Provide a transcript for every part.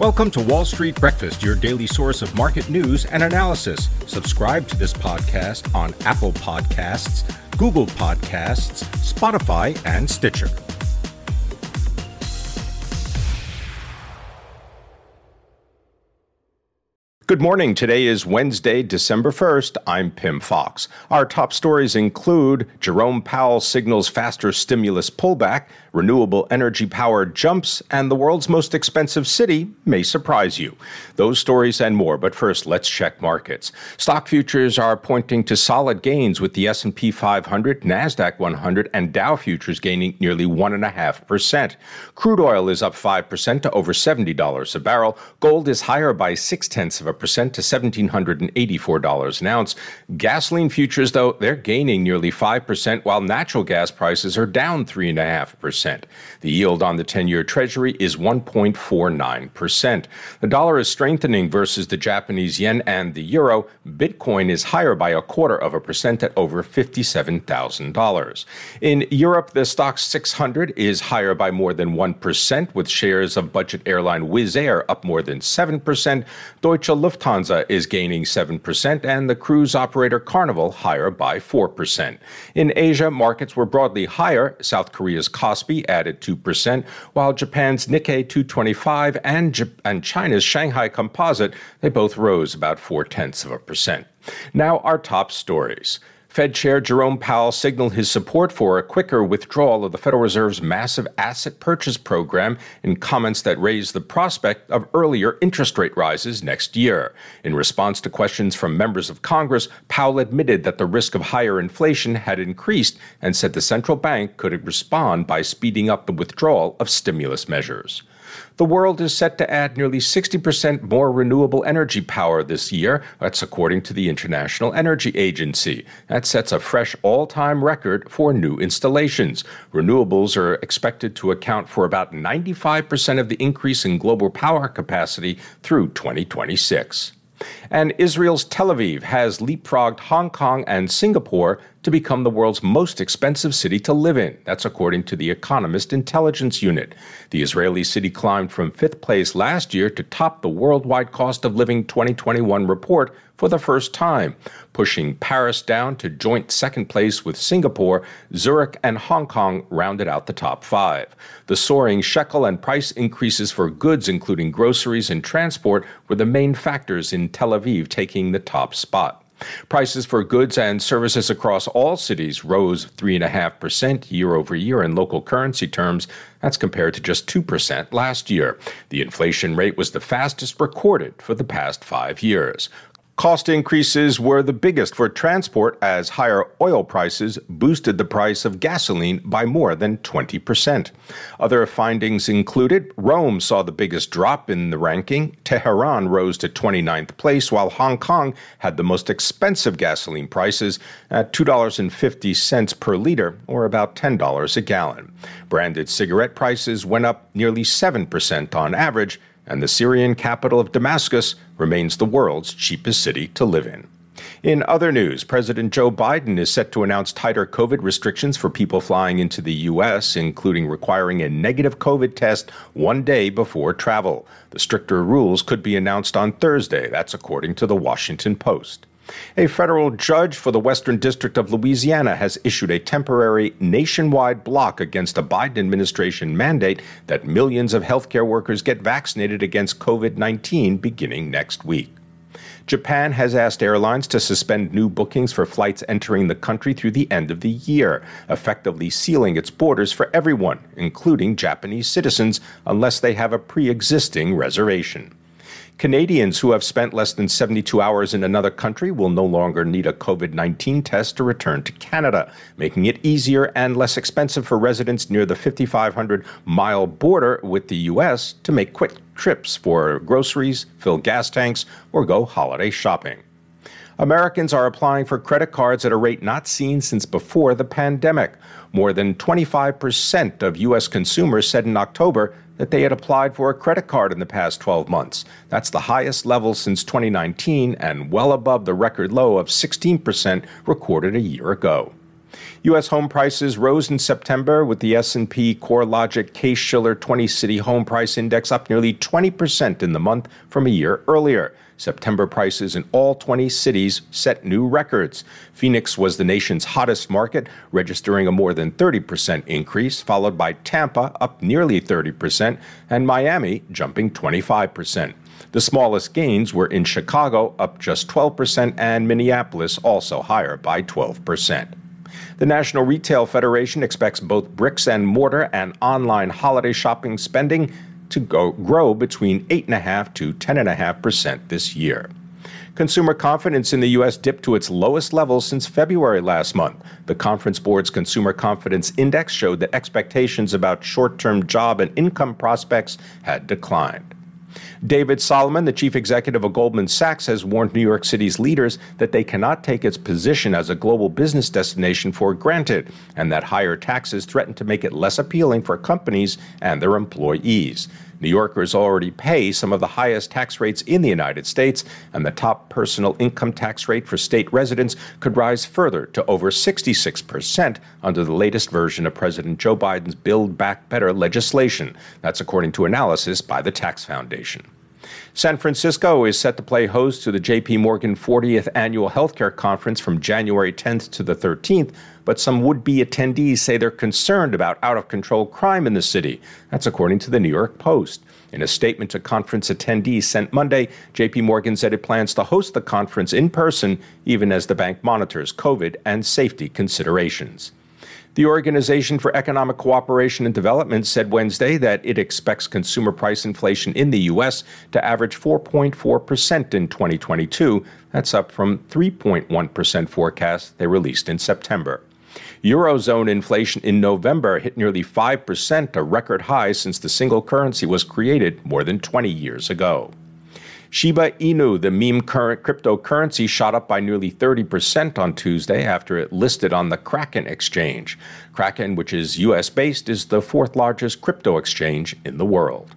Welcome to Wall Street Breakfast, your daily source of market news and analysis. Subscribe to this podcast on Apple Podcasts, Google Podcasts, Spotify, and Stitcher. Good morning. Today is Wednesday, December 1st. I'm Pim Fox. Our top stories include Jerome Powell signals faster stimulus pullback, renewable energy power jumps, and the world's most expensive city may surprise you. Those stories and more, but first let's check markets. Stock futures are pointing to solid gains with the S&P 500, Nasdaq 100, and Dow futures gaining nearly 1.5%. Crude oil is up 5% to over $70 a barrel. Gold is higher by 6 tenths of a percent to $1,784 an ounce. Gasoline futures, though, they're gaining nearly 5%, while natural gas prices are down 3.5%. The yield on the 10 year Treasury is 1.49%. The dollar is strengthening versus the Japanese yen and the euro. Bitcoin is higher by a quarter of a percent at over $57,000. In Europe, the Stoxx 600 is higher by more than 1%, with shares of budget airline Wizz Air up more than 7%. Deutsche is gaining 7%, and the cruise operator Carnival higher by 4%. In Asia, markets were broadly higher. South Korea's Kospi added 2%, while Japan's Nikkei 225 and, and China's Shanghai Composite, they both rose about four tenths of a percent. Now, our top stories. Fed Chair Jerome Powell signaled his support for a quicker withdrawal of the Federal Reserve's massive asset purchase program in comments that raised the prospect of earlier interest rate rises next year. In response to questions from members of Congress, Powell admitted that the risk of higher inflation had increased and said the central bank could respond by speeding up the withdrawal of stimulus measures. The world is set to add nearly 60% more renewable energy power this year. That's according to the International Energy Agency. That sets a fresh all time record for new installations. Renewables are expected to account for about 95% of the increase in global power capacity through 2026. And Israel's Tel Aviv has leapfrogged Hong Kong and Singapore to become the world's most expensive city to live in. That's according to the Economist Intelligence Unit. The Israeli city climbed from fifth place last year to top the Worldwide Cost of Living 2021 report for the first time, pushing Paris down to joint second place with Singapore. Zurich and Hong Kong rounded out the top five. The soaring shekel and price increases for goods, including groceries and transport, were the main factors in Tel Aviv taking the top spot. Prices for goods and services across all cities rose 3.5% year over year in local currency terms. That's compared to just 2% last year. The inflation rate was the fastest recorded for the past five years. Cost increases were the biggest for transport as higher oil prices boosted the price of gasoline by more than 20%. Other findings included Rome saw the biggest drop in the ranking, Tehran rose to 29th place, while Hong Kong had the most expensive gasoline prices at $2.50 per liter, or about $10 a gallon. Branded cigarette prices went up nearly 7% on average and the Syrian capital of Damascus remains the world's cheapest city to live in. In other news, President Joe Biden is set to announce tighter COVID restrictions for people flying into the U.S., including requiring a negative COVID test one day before travel. The stricter rules could be announced on Thursday. That's according to the Washington Post. A federal judge for the Western District of Louisiana has issued a temporary nationwide block against a Biden administration mandate that millions of healthcare workers get vaccinated against COVID 19 beginning next week. Japan has asked airlines to suspend new bookings for flights entering the country through the end of the year, effectively sealing its borders for everyone, including Japanese citizens, unless they have a pre existing reservation. Canadians who have spent less than 72 hours in another country will no longer need a COVID 19 test to return to Canada, making it easier and less expensive for residents near the 5,500 mile border with the U.S. to make quick trips for groceries, fill gas tanks, or go holiday shopping. Americans are applying for credit cards at a rate not seen since before the pandemic. More than 25% of U.S. consumers said in October that they had applied for a credit card in the past 12 months. That's the highest level since 2019 and well above the record low of 16% recorded a year ago. U.S. home prices rose in September with the S&P CoreLogic Case-Shiller 20-City Home Price Index up nearly 20% in the month from a year earlier. September prices in all 20 cities set new records. Phoenix was the nation's hottest market, registering a more than 30% increase, followed by Tampa, up nearly 30%, and Miami, jumping 25%. The smallest gains were in Chicago, up just 12%, and Minneapolis, also higher by 12%. The National Retail Federation expects both bricks and mortar and online holiday shopping spending to go, grow between 8.5 to 10.5% this year. Consumer confidence in the U.S. dipped to its lowest level since February last month. The Conference Board's Consumer Confidence Index showed that expectations about short term job and income prospects had declined. David Solomon, the chief executive of Goldman Sachs, has warned New York City's leaders that they cannot take its position as a global business destination for granted, and that higher taxes threaten to make it less appealing for companies and their employees. New Yorkers already pay some of the highest tax rates in the United States, and the top personal income tax rate for state residents could rise further to over 66% under the latest version of President Joe Biden's Build Back Better legislation. That's according to analysis by the Tax Foundation. San Francisco is set to play host to the JP Morgan 40th Annual Healthcare Conference from January 10th to the 13th, but some would be attendees say they're concerned about out of control crime in the city. That's according to the New York Post. In a statement to conference attendees sent Monday, JP Morgan said it plans to host the conference in person, even as the bank monitors COVID and safety considerations. The Organization for Economic Cooperation and Development said Wednesday that it expects consumer price inflation in the U.S. to average 4.4% in 2022. That's up from 3.1% forecast they released in September. Eurozone inflation in November hit nearly 5%, a record high since the single currency was created more than 20 years ago. Shiba Inu, the meme current cryptocurrency, shot up by nearly 30% on Tuesday after it listed on the Kraken exchange. Kraken, which is US based, is the fourth largest crypto exchange in the world.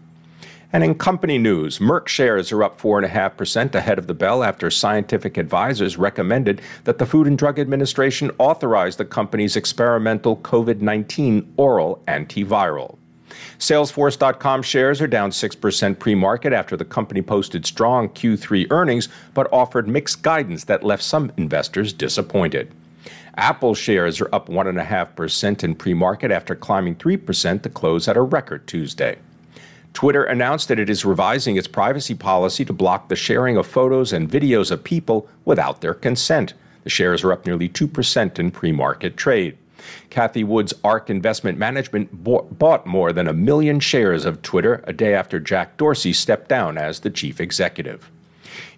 And in company news, Merck shares are up 4.5% ahead of the bell after scientific advisors recommended that the Food and Drug Administration authorize the company's experimental COVID 19 oral antiviral. Salesforce.com shares are down 6% pre market after the company posted strong Q3 earnings but offered mixed guidance that left some investors disappointed. Apple shares are up 1.5% in pre market after climbing 3% to close at a record Tuesday. Twitter announced that it is revising its privacy policy to block the sharing of photos and videos of people without their consent. The shares are up nearly 2% in pre market trade. Cathie Wood's ARK Investment Management bought more than a million shares of Twitter a day after Jack Dorsey stepped down as the chief executive.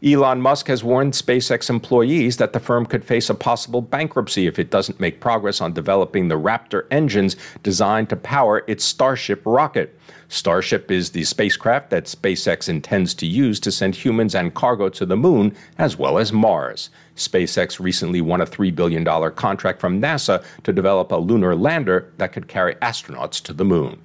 Elon Musk has warned SpaceX employees that the firm could face a possible bankruptcy if it doesn't make progress on developing the Raptor engines designed to power its Starship rocket. Starship is the spacecraft that SpaceX intends to use to send humans and cargo to the moon as well as Mars. SpaceX recently won a $3 billion contract from NASA to develop a lunar lander that could carry astronauts to the moon.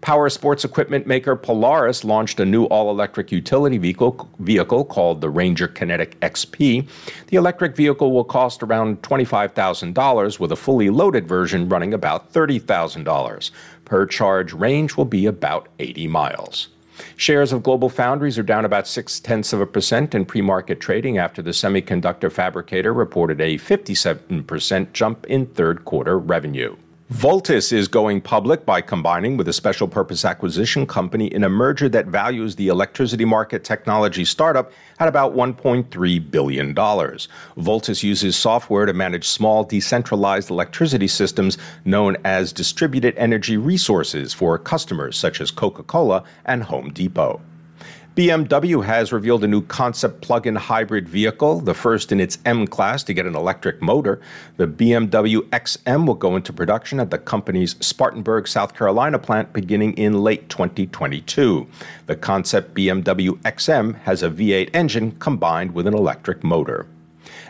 Power sports equipment maker Polaris launched a new all electric utility vehicle, vehicle called the Ranger Kinetic XP. The electric vehicle will cost around $25,000, with a fully loaded version running about $30,000. Per charge range will be about 80 miles. Shares of Global Foundries are down about six tenths of a percent in pre market trading after the semiconductor fabricator reported a 57% jump in third quarter revenue. Voltus is going public by combining with a special purpose acquisition company in a merger that values the electricity market technology startup at about $1.3 billion. Voltus uses software to manage small decentralized electricity systems known as distributed energy resources for customers such as Coca Cola and Home Depot. BMW has revealed a new concept plug in hybrid vehicle, the first in its M class to get an electric motor. The BMW XM will go into production at the company's Spartanburg, South Carolina plant beginning in late 2022. The concept BMW XM has a V8 engine combined with an electric motor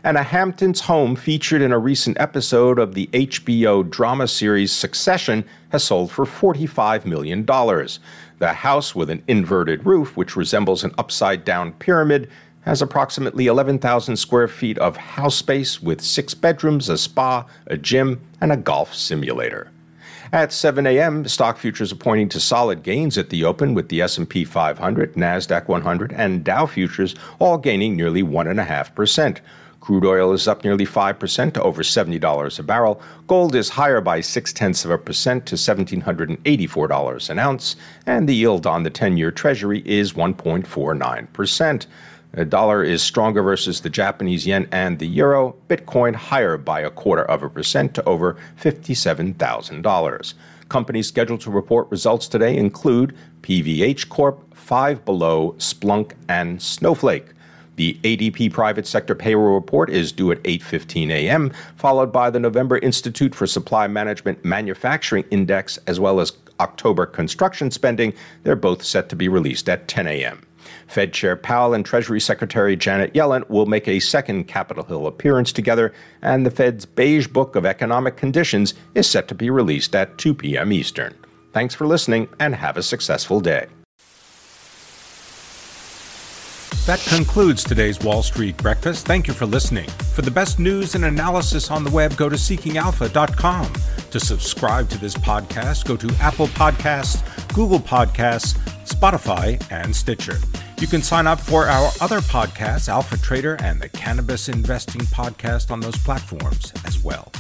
and a Hamptons home featured in a recent episode of the HBO drama series Succession has sold for $45 million. The house with an inverted roof, which resembles an upside down pyramid, has approximately 11,000 square feet of house space with six bedrooms, a spa, a gym, and a golf simulator. At 7 a.m., stock futures are pointing to solid gains at the open with the S&P 500, Nasdaq 100, and Dow futures all gaining nearly 1.5%. Crude oil is up nearly 5% to over $70 a barrel. Gold is higher by 6 tenths of a percent to $1,784 an ounce. And the yield on the 10 year Treasury is 1.49%. The dollar is stronger versus the Japanese yen and the euro. Bitcoin higher by a quarter of a percent to over $57,000. Companies scheduled to report results today include PVH Corp, Five Below, Splunk, and Snowflake. The ADP private sector payroll report is due at 8:15 a.m., followed by the November Institute for Supply Management Manufacturing Index as well as October construction spending. They're both set to be released at 10 a.m. Fed Chair Powell and Treasury Secretary Janet Yellen will make a second Capitol Hill appearance together, and the Fed's Beige Book of Economic Conditions is set to be released at 2 p.m. Eastern. Thanks for listening and have a successful day. That concludes today's Wall Street Breakfast. Thank you for listening. For the best news and analysis on the web, go to seekingalpha.com. To subscribe to this podcast, go to Apple Podcasts, Google Podcasts, Spotify, and Stitcher. You can sign up for our other podcasts, Alpha Trader and the Cannabis Investing Podcast, on those platforms as well.